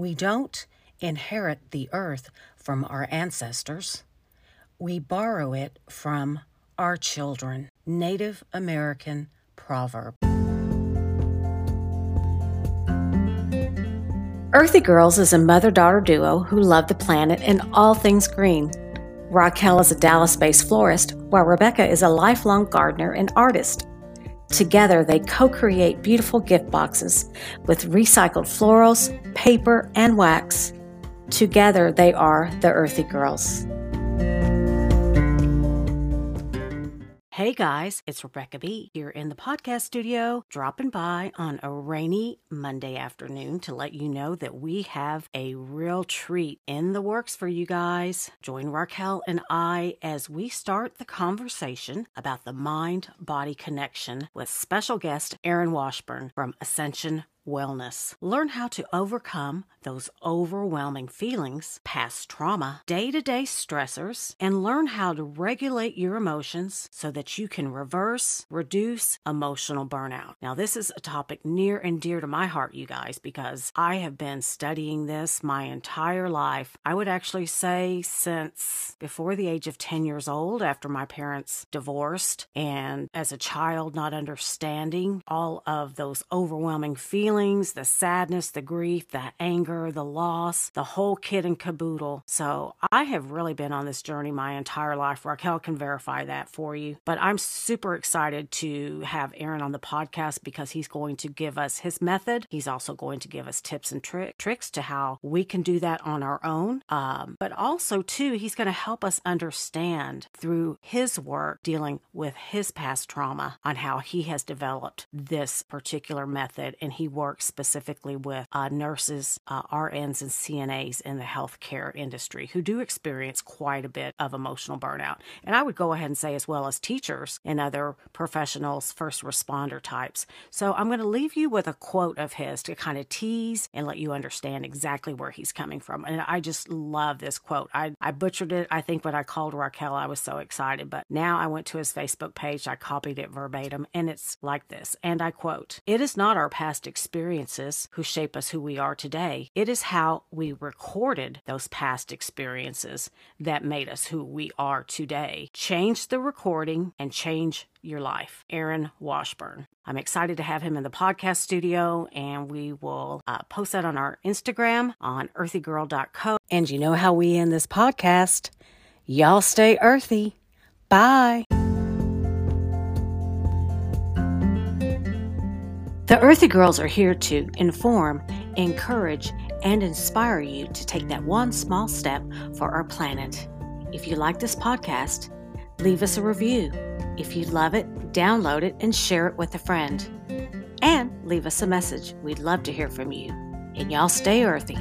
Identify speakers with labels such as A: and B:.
A: We don't inherit the earth from our ancestors, we borrow it from our children. Native American proverb.
B: Earthy Girls is a mother daughter duo who love the planet and all things green. Raquel is a Dallas based florist, while Rebecca is a lifelong gardener and artist. Together, they co create beautiful gift boxes with recycled florals, paper, and wax. Together, they are the Earthy Girls.
A: Hey guys, it's Rebecca B here in the podcast studio, dropping by on a rainy Monday afternoon to let you know that we have a real treat in the works for you guys. Join Raquel and I as we start the conversation about the mind body connection with special guest Aaron Washburn from Ascension Wellness. Learn how to overcome those overwhelming feelings, past trauma, day to day stressors, and learn how to regulate your emotions so that you can reverse, reduce emotional burnout. Now, this is a topic near and dear to my heart, you guys, because I have been studying this my entire life. I would actually say since before the age of 10 years old, after my parents divorced, and as a child, not understanding all of those overwhelming feelings the sadness, the grief, the anger anger, the loss, the whole kit and caboodle. So I have really been on this journey my entire life. Raquel can verify that for you. But I'm super excited to have Aaron on the podcast because he's going to give us his method. He's also going to give us tips and tri- tricks to how we can do that on our own. Um, but also, too, he's going to help us understand through his work dealing with his past trauma on how he has developed this particular method. And he works specifically with uh, nurses, uh, RNs and CNAs in the healthcare industry who do experience quite a bit of emotional burnout. And I would go ahead and say, as well as teachers and other professionals, first responder types. So I'm going to leave you with a quote of his to kind of tease and let you understand exactly where he's coming from. And I just love this quote. I, I butchered it. I think when I called Raquel, I was so excited. But now I went to his Facebook page, I copied it verbatim, and it's like this. And I quote It is not our past experiences who shape us who we are today. It is how we recorded those past experiences that made us who we are today. Change the recording and change your life. Aaron Washburn. I'm excited to have him in the podcast studio, and we will uh, post that on our Instagram on earthygirl.co. And you know how we end this podcast. Y'all stay earthy. Bye.
B: The Earthy Girls are here to inform, encourage, and inspire you to take that one small step for our planet. If you like this podcast, leave us a review. If you love it, download it and share it with a friend. And leave us a message. We'd love to hear from you. And y'all stay earthy.